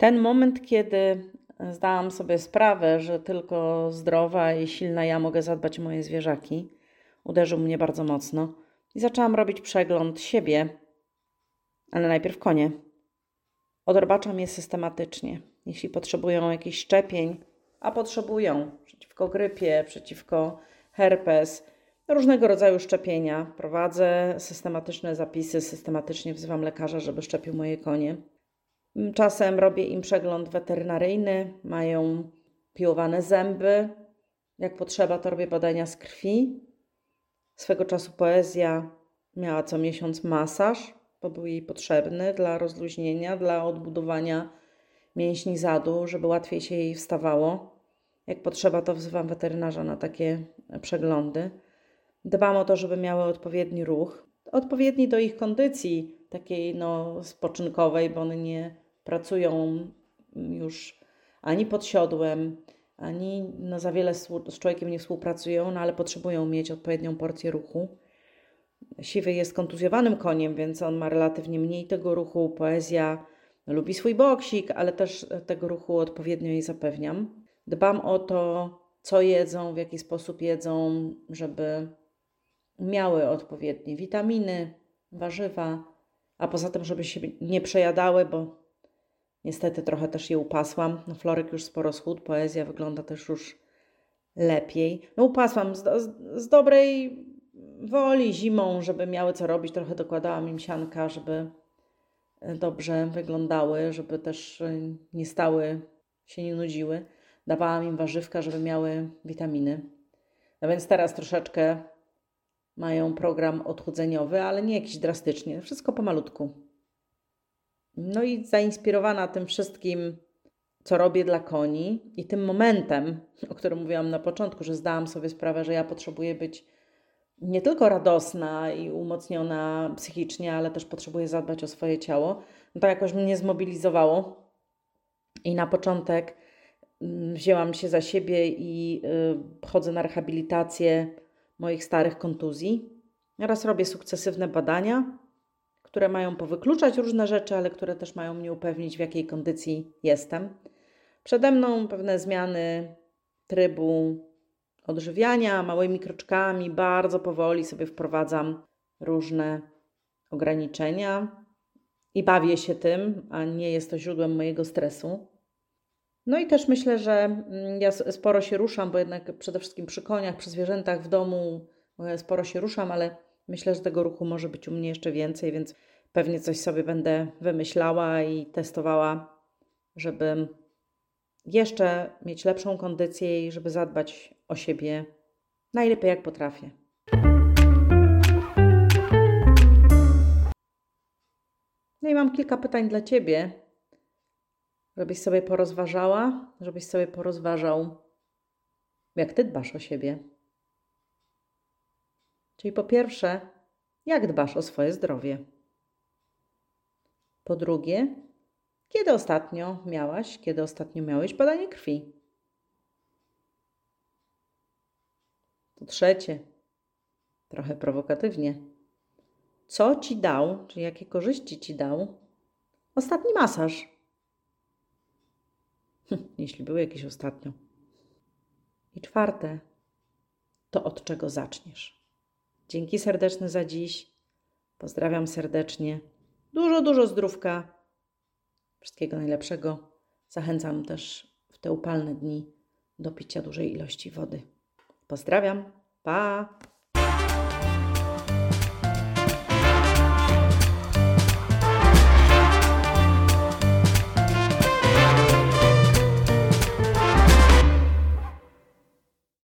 Ten moment, kiedy zdałam sobie sprawę, że tylko zdrowa i silna ja mogę zadbać o moje zwierzaki, uderzył mnie bardzo mocno i zaczęłam robić przegląd siebie, ale najpierw konie. Odrobaczam je systematycznie. Jeśli potrzebują jakichś szczepień, a potrzebują przeciwko grypie, przeciwko herpes, różnego rodzaju szczepienia. Prowadzę systematyczne zapisy, systematycznie wzywam lekarza, żeby szczepił moje konie. Czasem robię im przegląd weterynaryjny, mają piłowane zęby. Jak potrzeba, to robię badania z krwi. Swego czasu poezja miała co miesiąc masaż, bo był jej potrzebny dla rozluźnienia, dla odbudowania mięśni zadu, żeby łatwiej się jej wstawało. Jak potrzeba, to wzywam weterynarza na takie przeglądy. Dbam o to, żeby miały odpowiedni ruch, odpowiedni do ich kondycji, takiej no, spoczynkowej, bo one nie pracują już ani pod siodłem, ani no, za wiele z człowiekiem nie współpracują, no, ale potrzebują mieć odpowiednią porcję ruchu. Siwy jest kontuzjowanym koniem, więc on ma relatywnie mniej tego ruchu. Poezja lubi swój boksik, ale też tego ruchu odpowiednio jej zapewniam. Dbam o to, co jedzą, w jaki sposób jedzą, żeby miały odpowiednie witaminy, warzywa, a poza tym, żeby się nie przejadały, bo niestety trochę też je upasłam. No, Florek już sporo schód, poezja wygląda też już lepiej. No upasłam z, z, z dobrej woli zimą, żeby miały co robić. Trochę dokładałam im sianka, żeby e, dobrze wyglądały, żeby też e, nie stały, się nie nudziły. Dawałam im warzywka, żeby miały witaminy. No więc teraz troszeczkę mają program odchudzeniowy, ale nie jakiś drastycznie, wszystko pomalutku. No i zainspirowana tym wszystkim, co robię dla koni i tym momentem, o którym mówiłam na początku, że zdałam sobie sprawę, że ja potrzebuję być nie tylko radosna i umocniona psychicznie, ale też potrzebuję zadbać o swoje ciało, no to jakoś mnie zmobilizowało. I na początek mm, wzięłam się za siebie i y, chodzę na rehabilitację moich starych kontuzji. Raz robię sukcesywne badania, które mają powykluczać różne rzeczy, ale które też mają mnie upewnić, w jakiej kondycji jestem. Przede mną pewne zmiany trybu odżywiania, małymi kroczkami, bardzo powoli sobie wprowadzam różne ograniczenia i bawię się tym, a nie jest to źródłem mojego stresu. No i też myślę, że mm, ja sporo się ruszam, bo jednak przede wszystkim przy koniach, przy zwierzętach w domu e, sporo się ruszam, ale myślę, że tego ruchu może być u mnie jeszcze więcej, więc pewnie coś sobie będę wymyślała i testowała, żeby jeszcze mieć lepszą kondycję i żeby zadbać o siebie najlepiej jak potrafię. No i mam kilka pytań dla Ciebie żebyś sobie porozważała, żebyś sobie porozważał, jak ty dbasz o siebie. Czyli po pierwsze, jak dbasz o swoje zdrowie. Po drugie, kiedy ostatnio miałaś, kiedy ostatnio miałeś badanie krwi. Po trzecie, trochę prowokatywnie, co ci dał, czy jakie korzyści ci dał ostatni masaż? jeśli były jakieś ostatnio. I czwarte, to od czego zaczniesz. Dzięki serdeczne za dziś. Pozdrawiam serdecznie. Dużo, dużo zdrówka. Wszystkiego najlepszego. Zachęcam też w te upalne dni do picia dużej ilości wody. Pozdrawiam. Pa!